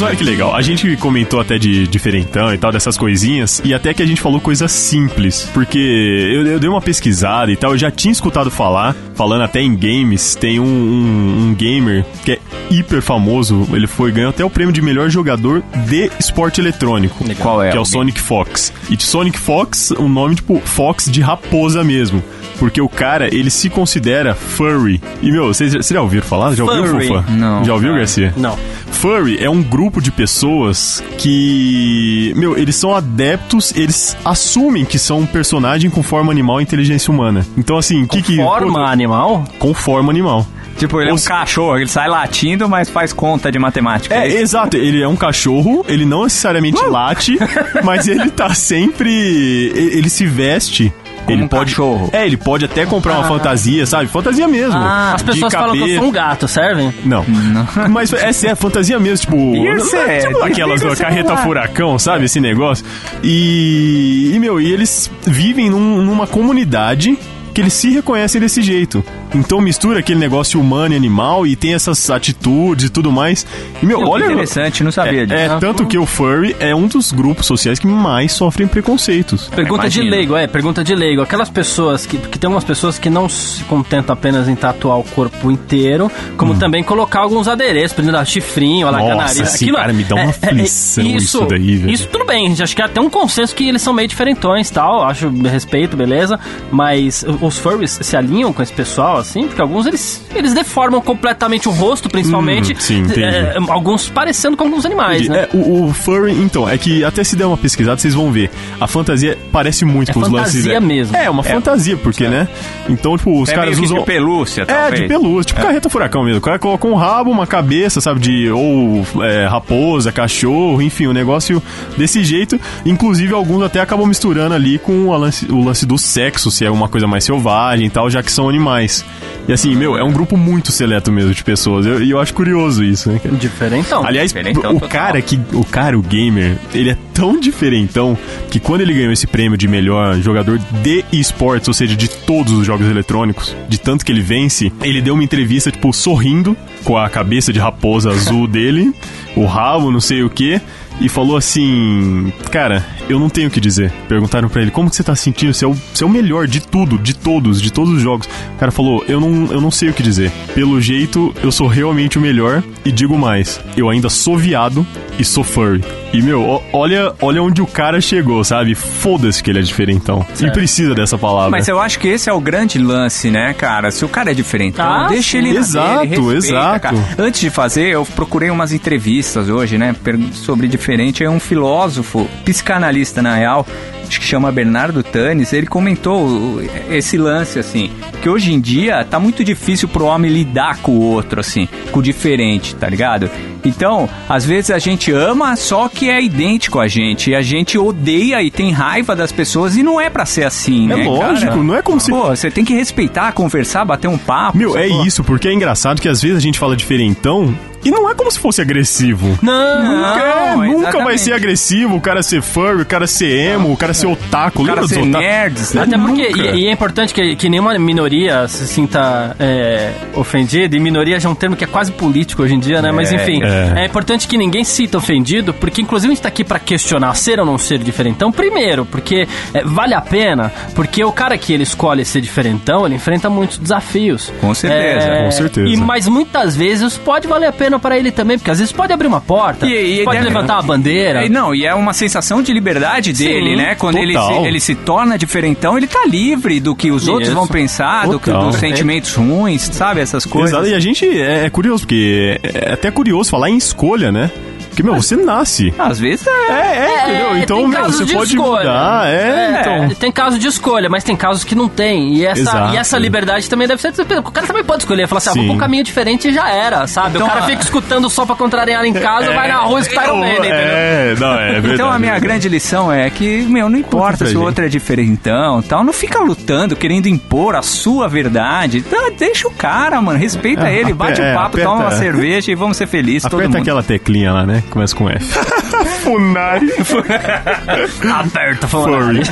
Mas olha que legal, a gente comentou até de diferentão e tal, dessas coisinhas, e até que a gente falou coisas simples, porque eu, eu dei uma pesquisada e tal, eu já tinha escutado falar, falando até em games, tem um, um- um gamer que é hiper famoso, ele foi, ganhou até o prêmio de melhor jogador de esporte eletrônico. Qual é? Que é o Alguém? Sonic Fox. E de Sonic Fox, um nome tipo Fox de raposa mesmo. Porque o cara, ele se considera furry. E, meu, vocês já ouviram falar? Já ouviu. Fufa? Não, Já ouviu, cara. Garcia? Não. Furry é um grupo de pessoas que, meu, eles são adeptos, eles assumem que são um personagem com forma animal e inteligência humana. Então, assim, o que que... Forma pô, animal? com forma animal. Tipo, ele é um cachorro, ele sai latindo, mas faz conta de matemática. É, isso? exato. Ele é um cachorro, ele não necessariamente late, <laughs> mas ele tá sempre. Ele se veste. Como ele um pode, cachorro. É, ele pode até comprar uma fantasia, sabe? Fantasia mesmo. Ah, as pessoas falam que eu sou um gato, servem? Não. <laughs> Mas é, é fantasia mesmo, tipo. Isso é, tipo aquelas desliga do o carreta celular. furacão, sabe? Esse negócio. E. E, meu, e eles vivem num- numa comunidade que eles se reconhecem desse jeito. Então mistura aquele negócio humano e animal e tem essas atitudes e tudo mais. E, meu, que olha. interessante, não sabia É, disso. é, tanto que o furry é um dos grupos sociais que mais sofrem preconceitos. Pergunta de leigo, é, pergunta de leigo. Aquelas pessoas que. Porque tem algumas pessoas que não se contentam apenas em tatuar o corpo inteiro, como também colocar alguns adereços, por exemplo, chifrinho, Hum. Nossa, alacanariz. sim, cara, me dá uma aflição isso daí, velho. Isso tudo bem, acho que até um consenso que eles são meio diferentões tal. Acho respeito, beleza. Mas os furries se alinham com esse pessoal, assim, porque alguns eles, eles deformam completamente o rosto, principalmente. Hum, sim, entendi. É, alguns parecendo com alguns animais, né? É, o, o furry, então, é que até se der uma pesquisada, vocês vão ver. A fantasia parece muito É com os lances. fantasia né? mesmo. É, uma fantasia, porque, né? Então, tipo, os é caras meio que usam. de pelúcia, É, talvez. de pelúcia, tipo carreta furacão mesmo. O cara coloca um rabo, uma cabeça, sabe, de ou é, raposa, cachorro, enfim, o negócio desse jeito. Inclusive, alguns até acabam misturando ali com o lance, o lance do sexo, se é uma coisa mais selvagem e tal, já que são animais. E assim, meu, é um grupo muito seleto mesmo de pessoas. E eu, eu acho curioso isso, né? cara? Diferentão. Aliás, diferentão o cara que o cara, o gamer, ele é tão diferentão que quando ele ganhou esse prêmio de melhor jogador de esportes, ou seja, de todos os jogos eletrônicos, de tanto que ele vence, ele deu uma entrevista tipo sorrindo com a cabeça de raposa azul <laughs> dele, o rabo, não sei o que, e falou assim: "Cara, eu não tenho o que dizer". Perguntaram pra ele: "Como que você tá se sentindo? Você é o, você é o melhor de tudo, de todos, de todos os jogos". O cara falou: "Eu não, eu não sei o que dizer. Pelo jeito, eu sou realmente o melhor e digo mais, eu ainda sou viado e sou furry". E meu, olha, olha onde o cara chegou, sabe? Foda-se que ele é diferentão. E precisa dessa palavra. Mas eu acho que esse é o grande lance, né, cara? Se o cara é diferente, Ah, deixa ele Exato, dele, respeita, exato. cara. Antes de fazer, eu procurei umas entrevistas hoje, né, sobre diferente. É um filósofo, psicanalista na real, acho que chama Bernardo Tanis, ele comentou esse lance, assim, que hoje em dia tá muito difícil pro homem lidar com o outro, assim, com o diferente, tá ligado? Então, às vezes a gente ama só que é idêntico a gente, e a gente odeia e tem raiva das pessoas, e não é pra ser assim, É né, lógico, cara? não é como se Pô, você tem que respeitar, conversar, bater um papo. Meu, é sacou? isso, porque é engraçado que às vezes a gente fala diferentão e não é como se fosse agressivo. Não, Nunca, é, Não, nunca vai ser agressivo o cara ser furry, o cara ser emo, o cara ser otaku. O cara ser otaku? nerds, né? Até porque, e, e é importante que, que nenhuma minoria se sinta é, ofendida, e minoria já é um termo que é quase político hoje em dia, né? Mas É, enfim, é. é. importante que ninguém se sinta ofendido, porque inclusive a gente tá aqui pra questionar ser ou não ser diferentão, primeiro, porque é, vale a pena, porque o cara que ele escolhe ser diferentão, ele enfrenta muitos desafios. Com certeza, com certeza. E, mas muitas vezes pode valer a pena pra ele também, porque às vezes pode abrir uma porta, E- e- pode é- levantar uma bandeira. É, não, e é uma sensação de liberdade dele, Sim, né? Quando ele se, ele se torna diferentão, ele tá livre do que os outros Isso. vão pensar, do que, dos sentimentos ruins, sabe? Essas coisas. Exato, e a gente é, é curioso, porque é até curioso falar em escolha, né? Porque, meu, você nasce. Às vezes é. É, é, entendeu? Então, tem meu, você de pode escolha. mudar. É, então. Tem casos de escolha, mas tem casos que não tem. E essa, Exato. e essa liberdade também deve ser. O cara também pode escolher. Falar assim, ah, vou pra um caminho diferente e já era, sabe? Então, o cara fica escutando só pra contrariar em casa, vai na rua e escuta Iron Maiden, entendeu? É, não, é verdade. Então a minha grande lição é que, meu, não importa se o outro é diferentão tal, não fica lutando, querendo impor a sua verdade. Tá, deixa o cara, mano, respeita É, ele, bate é, um papo, aperta- toma uma cerveja e vamos ser felizes todo Aperta mundo. aquela teclinha lá, né? Começa com F. <laughs> Funari. <laughs> Aberta, Furry.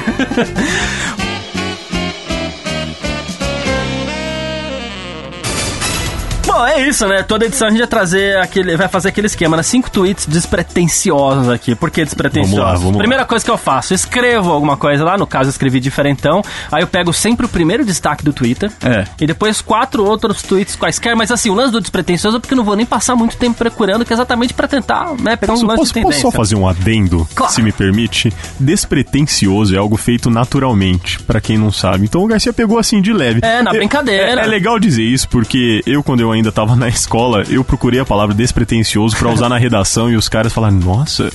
Bom, é isso, né? Toda edição a gente vai trazer aquele. Vai fazer aquele esquema, né? Cinco tweets despretensiosos aqui. Por que despretensiosos? Vamos lá, vamos lá. Primeira coisa que eu faço, escrevo alguma coisa lá, no caso eu escrevi diferentão. Aí eu pego sempre o primeiro destaque do Twitter. É. E depois quatro outros tweets quaisquer. Mas assim, o lance do despretensioso é porque eu não vou nem passar muito tempo procurando, que é exatamente pra tentar, né? Pegar Posso, um lance posso- de posso tendência. só fazer um adendo, Claro. se me permite? Despretensioso é algo feito naturalmente, pra quem não sabe. Então o Garcia pegou assim de leve. É, na brincadeira. É, é legal dizer isso, porque eu, quando eu ainda tava na escola, eu procurei a palavra despretensioso pra usar na <laughs> redação e os caras falaram, nossa,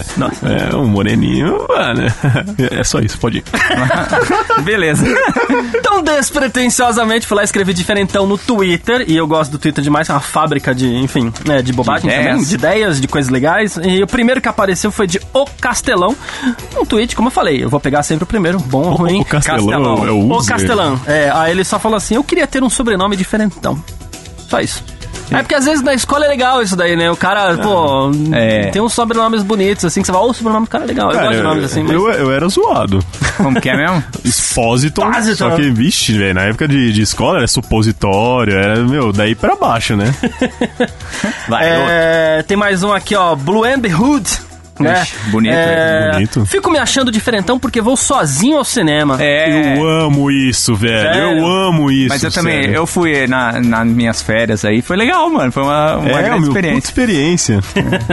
é um moreninho, mano. <laughs> É só isso, pode ir. <laughs> Beleza. Então, despretensiosamente, fui lá escrever diferentão no Twitter. E eu gosto do Twitter demais, é uma fábrica de, enfim, né, de bobagem De ideias. também, de ideias, de coisas legais. E o primeiro que apareceu foi de O Castelão. Um tweet, como eu falei, eu vou pegar sempre o primeiro, bom ou ruim. O Castelão é o O. Castelão. É, aí ele só falou assim: eu queria ter um sobrenome diferentão. Só isso. É porque às vezes na escola é legal isso daí, né? O cara, pô, É. tem uns sobrenomes bonitos, assim, que você fala, ô, o sobrenome do cara é legal. Eu gosto de nomes assim, mas. eu, eu era zoado. Como que é mesmo? <laughs> Expositon. Só que, vixe, velho, na época de, de escola era supositório, era, meu, daí pra baixo, né? Vai, <laughs> É, tem mais um aqui, ó. Blue Amber Hood. Né? Bonito, É, bonito. Fico me achando diferentão porque vou sozinho ao cinema. É. Eu amo isso, velho. Sério? Eu amo isso. Mas eu também, sério. eu fui na, nas minhas férias aí, foi legal, mano. Foi uma, uma é, grande meu, puta experiência. experiência.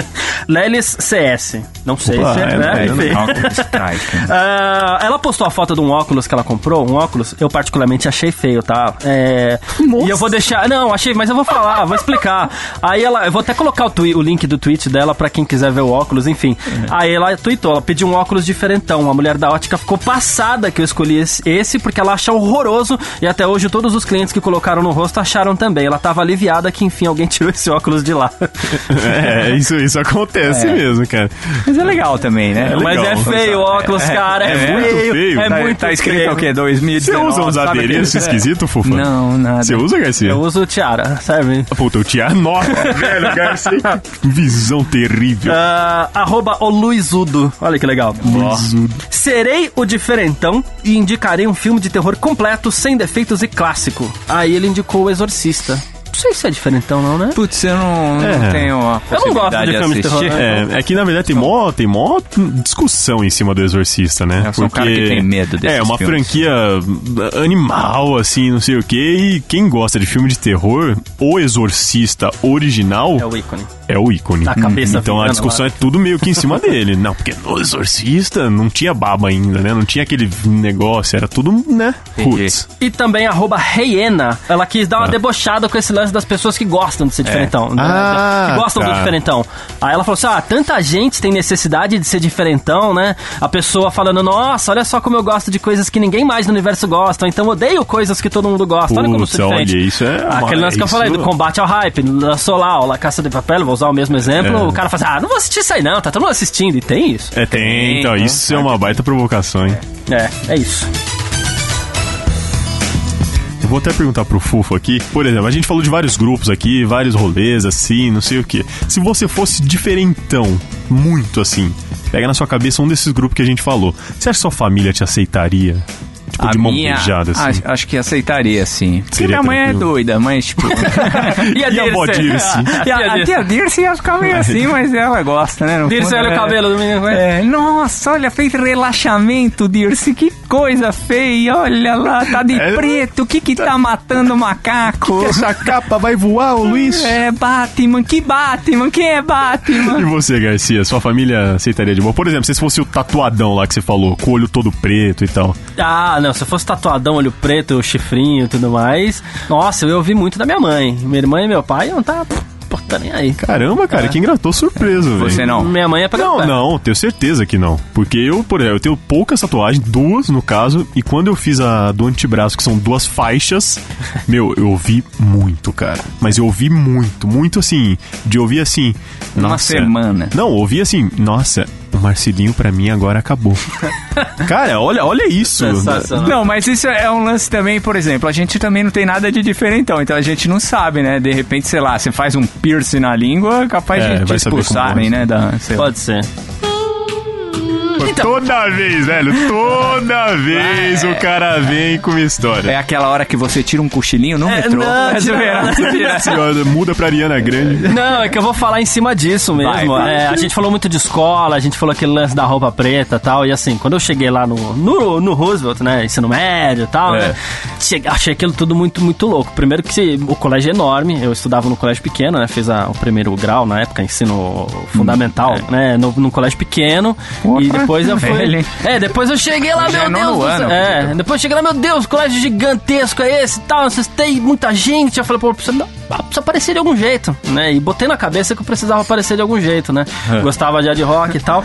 <laughs> Lelis CS. Não sei Opa, se é, é, né? <laughs> é. Ah, ela postou a foto de um óculos que ela comprou, um óculos, eu particularmente achei feio, tá? É, e eu vou deixar. Não, achei, mas eu vou falar, vou explicar. Aí ela. Eu vou até colocar o, twi- o link do tweet dela pra quem quiser ver o óculos, enfim. <laughs> Aí ela tweetou, ela pediu um óculos diferentão. A mulher da ótica ficou passada que eu escolhi esse- porque ela acha horroroso e até hoje todos os clientes que colocaram no rosto acharam também. Ela tava aliviada que enfim alguém <laughs> tirou esse óculos de lá. <laughs> É, isso, isso acontece mesmo, cara. Mas é legal também, né? É Mas legal. é feio o óculos, cara. É, é muito feio. É Tá, muito tá escrito feio. o quê? Você 2019? usa uns adereços aquele- esquisitos, Fufa? Não, nada. Você usa, Garcia? Eu uso tiara, serve? Puta, o Tia Nossa, velho, Garcia. Visão terrível. Ah, arroba o Luizudo. Olha que legal. Luizudo. Serei o diferentão e indicarei um filme de terror completo, sem defeitos e clássico. Aí ele indicou o Exorcista. Não sei se é diferentão, não, né? Putz, eu não, não É. tenho a Eu não gosto de filmes de terror, né? É, é que na verdade tem mó, tem mó discussão em cima do Exorcista, né? Eu sou um cara que tem medo desses É, uma filmes. franquia animal, assim, não sei o quê. E quem gosta de filme de terror, o Exorcista original É o ícone. É o ícone. Da cabeça Então a discussão lá. é tudo meio que em cima dele. Não, porque no Exorcista não tinha baba ainda, né? Não tinha aquele negócio, era tudo, né? Roots. E também arroba Reiena. Ela quis dar uma Ah. debochada com esse lance das pessoas que gostam de ser diferentão. né? Ah, que gostam do tá. diferentão. Aí ela falou assim: ah, tanta gente tem necessidade de ser diferentão, né? A pessoa falando, nossa, olha só como eu gosto de coisas que ninguém mais no universo gosta, então odeio coisas que todo mundo gosta. olha como eu sou diferente. olha, isso é Aquele lance que eu isso- falei, do combate ao hype, lançou lá, o La Caça de Papel, vou usar o mesmo exemplo. É. O cara fala assim, ah, não vou assistir isso aí não, tá todo mundo assistindo. E tem isso. É, tem, então, isso é uma baita provocação, hein? É, é isso. Eu vou até perguntar pro Fufo aqui. Por exemplo, a gente falou de vários grupos aqui, vários rolês, assim, não sei o quê. Se você fosse diferentão, muito assim, pega na sua cabeça um desses grupos que a gente falou. Você acha que sua família te aceitaria? Tipo, A de mão minha, beijada, assim. acho, acho que aceitaria, sim. Porque minha mãe é doida, mas tipo... <laughs> E a E a Dirce? <laughs> E a, a tia Dirce ia ficar meio assim, mas ela gosta, né? No Dirce, olha o é- cabelo do menino. É, nossa, olha, fez relaxamento, Dirce, que coisa feia, olha lá, tá de <laughs> É. preto, o que que tá matando o macaco? Essa capa vai voar, ô Luiz? É, Batman, que Batman, quem é E Batman? você, Garcia? Sua família aceitaria de boa? Por exemplo, se fosse o tatuadão lá que você falou, com o olho todo preto e tal. Ah, não, se eu fosse tatuadão, olho preto, chifrinho e tudo mais. Nossa, eu ouvi muito da minha mãe. Minha irmã e meu pai não tá, pô, tá nem aí. Caramba, cara, que engratou surpreso, velho. Você não. Minha mãe é pra Não, não, tenho certeza que não. Porque eu, por exemplo, eu tenho poucas tatuagens, duas no caso, e quando eu fiz a do antebraço, que são duas faixas, meu, eu ouvi muito, cara. Mas eu ouvi muito, muito assim, de ouvir assim. Uma nossa. semana. Não, ouvi assim, nossa, o Marcelinho pra mim agora acabou. <laughs> cara, olha, olha isso. Sensacional. Não, mas isso é um lance também, por exemplo, a gente também não tem nada de diferentão, então a gente não sabe, né? De repente, sei lá, você faz um piercing na língua, capaz É, de te expulsarem, vai né? Da, sei lá. Pode ser. Toda vez, velho, toda <laughs> vez o cara vem com uma história. É aquela hora que você tira um cochilinho no É, metrô. não, É zoeira. <laughs> Senhora, muda pra Ariana Grande. Não, é que eu vou falar em cima disso mesmo. Vai. É, a gente falou muito de escola, a gente falou aquele lance da roupa preta e tal. E assim, quando eu cheguei lá no, no, no Roosevelt, né? Ensino médio e tal, É. né? che- achei aquilo tudo muito, muito louco. Primeiro que o colégio é enorme, eu estudava no colégio pequeno, né? Fiz a- o primeiro grau na época, ensino fundamental, né? No, num colégio pequeno. Porra, e depois eu <laughs> fui. velho? É, depois eu cheguei lá, Já é meu Deus. do céu. ano, é, depois eu cheguei lá, meu Deus, colégio gigantesco é esse e tal, vocês têm muita gente. Eu falei, pô, precisa, precisa aparecer de algum jeito, né? E botei na cabeça que eu precisava aparecer de algum jeito, né? <laughs> Gostava já de rock e tal.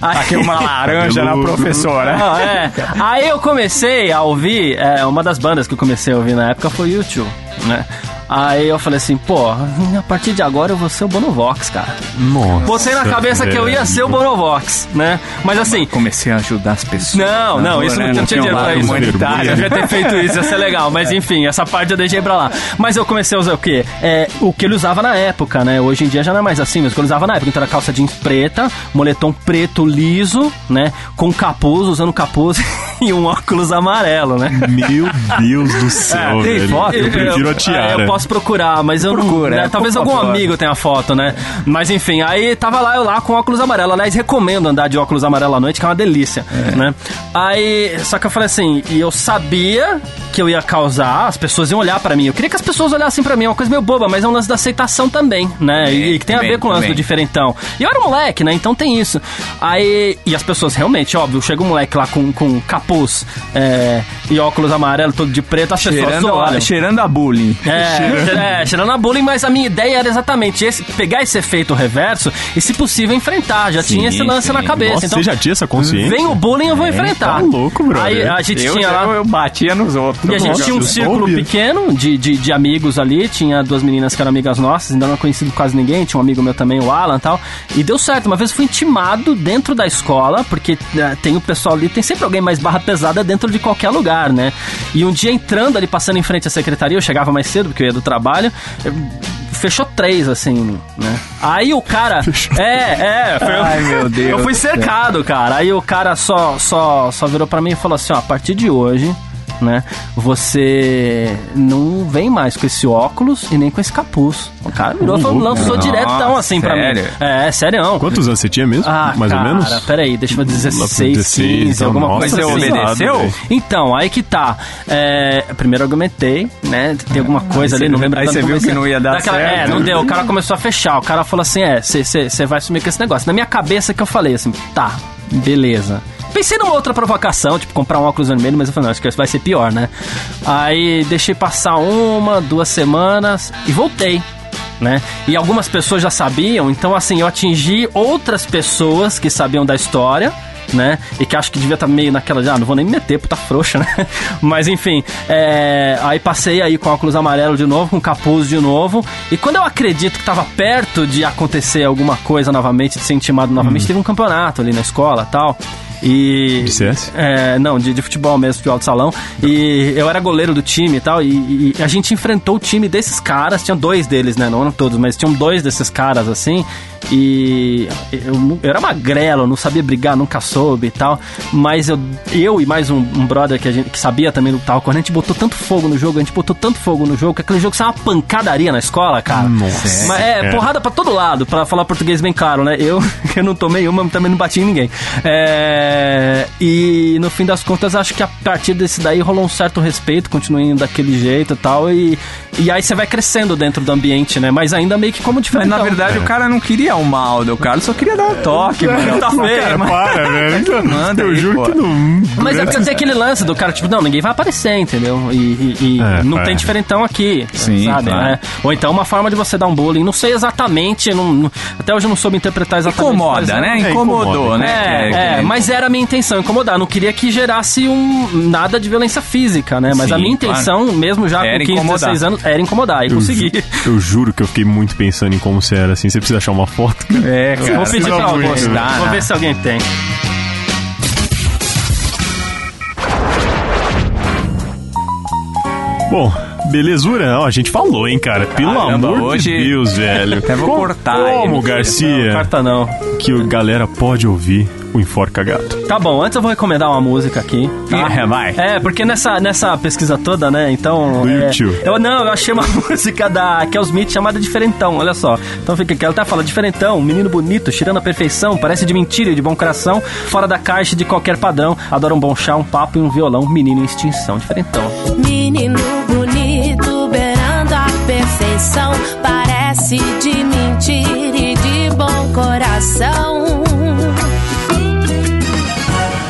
Aí... Aqui uma laranja na <laughs> Cabeludo. professora. Não, é. Aí eu comecei a ouvir, é, uma das bandas que eu comecei a ouvir na época foi YouTube, né? Aí eu falei assim, pô, a partir de agora eu vou ser o Bonovox, cara. Nossa. Botei na cabeça que eu ia ser o Bonovox, né? Mas assim, Comecei a ajudar as pessoas. não, não, isso não, né? não tinha dinheiro pra isso. humanitário. Eu devia ter feito isso, ia ser legal. Mas enfim, essa parte eu deixei pra lá. Mas eu comecei a usar o quê? É, o que ele usava na época, né? Hoje em dia já não é mais assim, mas o que ele usava na época. Então era calça jeans preta, moletom preto liso, né? Com capuz, usando capuz <laughs> e um óculos amarelo, né? Meu Deus do céu, É, tem velho. foto? Eu prefiro a É, tiara. eu posso procurar, mas eu Procura, não. né, é, talvez algum amigo tenha foto, né? Mas enfim, aí tava lá eu lá com óculos amarelo. Aliás, recomendo andar de óculos amarelo à noite, que é uma delícia, né? Aí, só que eu falei assim, e eu sabia que eu ia causar, as pessoas iam olhar pra mim. Eu queria que as pessoas olhassem pra mim, é uma coisa meio boba, mas é um lance da aceitação também, né? E, e que tem a ver com o lance também. do diferentão. E eu era um moleque, né? Então tem isso. Aí, e as pessoas realmente, óbvio, chega um moleque lá com, com capuz, é, e óculos amarelo, todo de preto, as pessoas Cheirando, olham. a, cheirando a bullying. É, <laughs> <laughs> é, cheirando a bullying, mas a minha ideia era exatamente esse, pegar esse efeito reverso e, se possível, enfrentar. Já Sim, tinha esse lance sim. na cabeça. Nossa, então, você já tinha essa consciência? vem o bullying, eu vou enfrentar. tá louco, brother. Aí a gente eu, tinha lá... eu, eu batia nos outros. E a gente tinha um círculo pequeno de, de, de amigos ali. Tinha duas meninas que eram amigas nossas, ainda não conhecido quase ninguém. Tinha um amigo meu também, o Alan e tal. E deu certo. Uma vez eu fui intimado dentro da escola, porque né, tem o pessoal ali, tem sempre alguém mais barra pesada dentro de qualquer lugar, né? E um dia entrando ali, passando em frente à secretaria, eu chegava mais cedo, porque eu ia do trabalho. eu- Fechou três, assim, né? Aí o cara. É, é. Foi, Ai, meu Deus Eu fui cercado, cara. Aí o cara só, só, só virou pra mim e falou assim: ó, a partir de hoje, né, você não vem mais com esse óculos e nem com esse capuz. O cara virou falou, lançou diretão assim pra mim. sério? É, sério. Quantos anos você tinha mesmo? Ah, Mais cara, ou menos? peraí, deixa eu ver, 16, 16, 15, alguma nossa, coisa Mas você assim. obedeceu? velho. Então, aí que tá. É, primeiro eu argumentei, né? Tem alguma coisa ali, você- não lembro aí tanto você viu que é. não ia dar Daquela- certo. É, não deu. O cara começou a fechar. O cara falou assim: é, você vai sumir com esse negócio. Na minha cabeça que eu falei assim, tá, beleza. Pensei numa outra provocação, tipo, comprar um óculos vermelho, mas eu falei, não, acho que vai ser pior, né? Aí deixei passar uma, duas semanas e voltei. Né? E algumas pessoas já sabiam, então assim, eu atingi outras pessoas que sabiam da história, né? E que acho que devia estar meio naquela de, ah, não vou nem me meter, puta frouxa, <laughs> né? Mas enfim, é, aí passei aí com óculos amarelo de novo, com capuz de novo. E quando eu acredito que tava perto de acontecer alguma coisa novamente, de ser intimado novamente, teve um campeonato ali na escola tal. E. De CS? É, não, de, de futebol mesmo, de alto salão. E eu era goleiro do time e tal. E, e a gente enfrentou o time desses caras. Tinha dois deles, né? Não eram todos, mas tinham dois desses caras assim. E eu, eu era magrelo, não sabia brigar, nunca soube e tal. Mas eu, eu e mais um, um brother que, a gente, que sabia também do tal, quando a gente botou tanto fogo no jogo, a gente botou tanto fogo no jogo, que aquele jogo saiu uma pancadaria na escola, cara. Nossa. Mas é, É. porrada pra todo lado, pra falar português bem claro, né? Eu, <laughs> eu não tomei uma, também não bati em ninguém. É, e no fim das contas, acho que a partir desse daí rolou um certo respeito, continuei indo daquele jeito e tal. E, e aí você vai crescendo dentro do ambiente, né? Mas ainda meio que como Mas diferente. na verdade o cara não queria o mal do cara, só queria dar um toque, mano. tá feio, Cara, mas- para, velho. <laughs> Manda eu aí, juro pô. que não. Mas é porque tem aquele lance do cara, tipo, não, ninguém vai aparecer, entendeu? E, e- e É, não é. tem diferentão aqui, Sim, sabe? claro. né? Ou então uma forma de você dar um bullying, não sei exatamente, não- até hoje eu não soube interpretar exatamente. Incomoda, né? É, Incomodou, né? É, é, mas era a minha intenção, incomodar. Não queria que gerasse um, nada de violência física, né? Mas a Sim, minha intenção, mesmo já Era com 15, incomodar. 16 anos, era incomodar e Eu, consegui. ju- eu juro que eu fiquei muito pensando em como você era assim. Você precisa achar uma foto, cara. É, cara. Vou pedir pra alguém. né? Vou ver se alguém tem. Bom, belezura. Ó, a gente falou, hein, cara. Pelo Caramba, amor hoje- de Deus, velho. <laughs> Até vou Como- cortar Como. Garcia, Carta não. que a galera pode ouvir o Enforca Gato? Tá bom, antes eu vou recomendar uma música aqui. tá? É, vai. É, porque nessa, nessa pesquisa toda, né? Então. Do é, YouTube. eu não, eu achei uma <laughs> música da Kel Smith chamada Diferentão, olha só. Então fica aqui, ela até fala: Diferentão, menino bonito, tirando a perfeição, parece de mentira e de bom coração, fora da caixa de qualquer padrão, adora um bom chá, um papo e um violão, menino em extinção. Diferentão. Menino bonito, beirando a perfeição. Parece de mentira e de bom coração.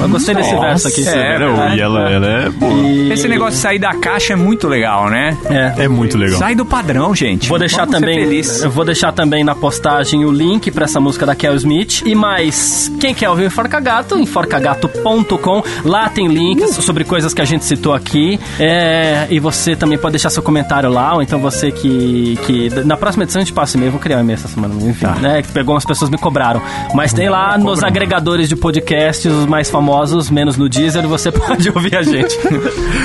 Eu gostei desse verso aqui. é, Não, e ela, ela é boa. E- Esse negócio de sair da caixa é muito legal, né? É. É muito legal. Sai do padrão, gente. Vou deixar Vamos também, eu vou deixar também na postagem o link pra essa música da Kel Smith. E mais, quem quer ouvir o Enforca Gato, enforcagato.com. Lá tem links sobre coisas que a gente citou aqui. É, e você também pode deixar seu comentário lá, ou então você que, que na próxima edição a gente passa e-mail, vou criar um e-mail essa semana, enfim, né, que pegou umas pessoas me cobraram. Mas tem lá nos agregadores de podcasts os mais famosos, menos no Deezer, você <laughs> pode ouvir a gente.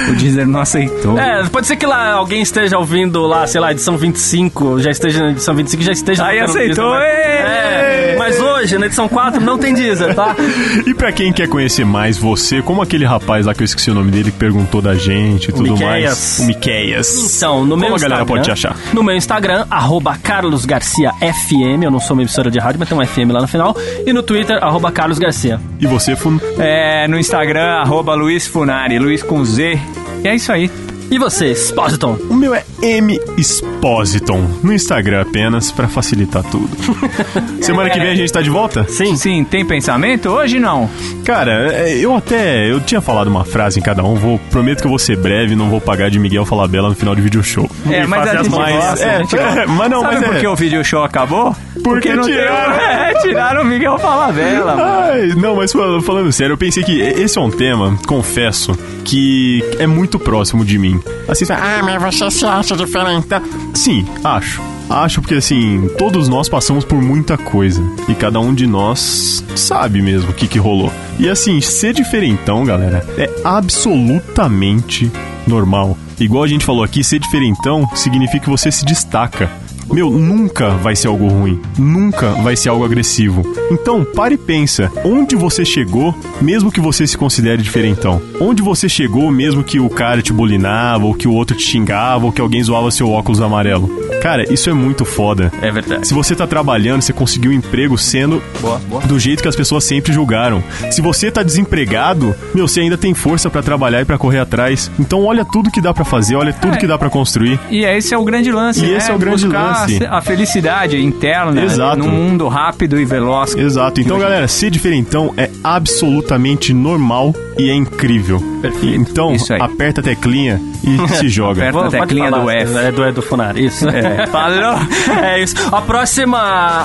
O Deezer não aceitou. É, pode ser que lá alguém esteja ouvindo lá, sei lá, edição 25, já esteja na edição 25, já esteja... Aí aceitou, Deezer, mas-! É, mas hoje, na edição 4, não tem Deezer, tá? <laughs> E pra quem quer conhecer mais você, como aquele rapaz lá que eu esqueci o nome dele, que perguntou da gente e tudo Miqueias. mais. O Miqueias. Então, no como meu a galera Instagram, pode te achar? No meu Instagram, arroba Carlos Garcia FM, eu não sou uma emissora de rádio, mas tem um FM lá no final. E no Twitter, arroba Carlos Garcia. E você, Fun? É, no Instagram, arroba Luiz Funari, Luiz com Z. E é isso aí. E você, Spositon? O meu é M Expositon, no Instagram apenas, pra facilitar tudo. <laughs> Semana que vem a gente tá de volta? Sim, sim. Tem pensamento? Hoje não. Cara, é, eu até. Eu tinha falado uma frase em cada um, vou, prometo que eu vou ser breve, não vou pagar de Miguel Falabella no final do vídeo show. É, mas a gente Mas, gosta, é, gente gosta. mas não, Sabe mas por é. que o vídeo show acabou? Porque não tiraram. Tem... <laughs> É, tiraram o Miguel Falabella, mano. Ai, não, mas fal- falando sério, eu pensei que esse é um tema, confesso, que é muito próximo de mim. Assim, você fala, ah, mas você se acha diferente. Sim, acho. Acho porque, assim, todos nós passamos por muita coisa. E cada um de nós sabe mesmo o que, que rolou. E, assim, ser diferentão, galera, é absolutamente normal. Igual a gente falou aqui, ser diferentão significa que você se destaca. Meu, nunca vai ser algo ruim. Nunca vai ser algo agressivo. Então, pare e pensa. Onde você chegou, mesmo que você se considere diferentão? Onde você chegou, mesmo que o cara te bulinava, ou que o outro te xingava, ou que alguém zoava seu óculos amarelo? Cara, isso é muito foda. É verdade. Se você tá trabalhando, você conseguiu um emprego sendo do jeito que as pessoas sempre julgaram. Se você tá desempregado, meu, você ainda tem força pra trabalhar e pra correr atrás. Então olha tudo que dá pra fazer, olha tudo É. que dá pra construir. E esse é o grande lance, E né? esse é o grande Buscar lance. A felicidade interna Exato. num mundo rápido e veloz. Exato. Então, galera, ser diferentão é absolutamente normal e é incrível. Perfeito. Então, aperta a teclinha e <laughs> se joga. Aperta. Pode teclinha falar, do F. É do Edu Funari, isso. É. <laughs> Falou? É isso. A próxima,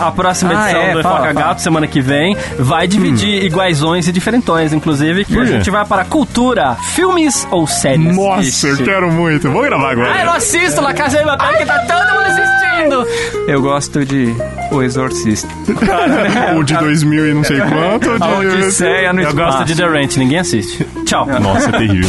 a próxima Ah, edição é, do fala, Foca fala. Gato, semana que vem, vai dividir iguaisões e diferentões, inclusive, que a gente vai para cultura, filmes ou séries. Nossa, eu Ixi. quero muito. Vou gravar Ah, eu não agora. assisto La Casa de Papel, que tá todo mundo assistindo. Eu gosto de O Exorcista. <laughs> O de 2000 e não sei quanto. ou de- A Odisseia no Eu gosto espaço. de The Ranch, ninguém assiste. Tchau. Nossa, é terrível.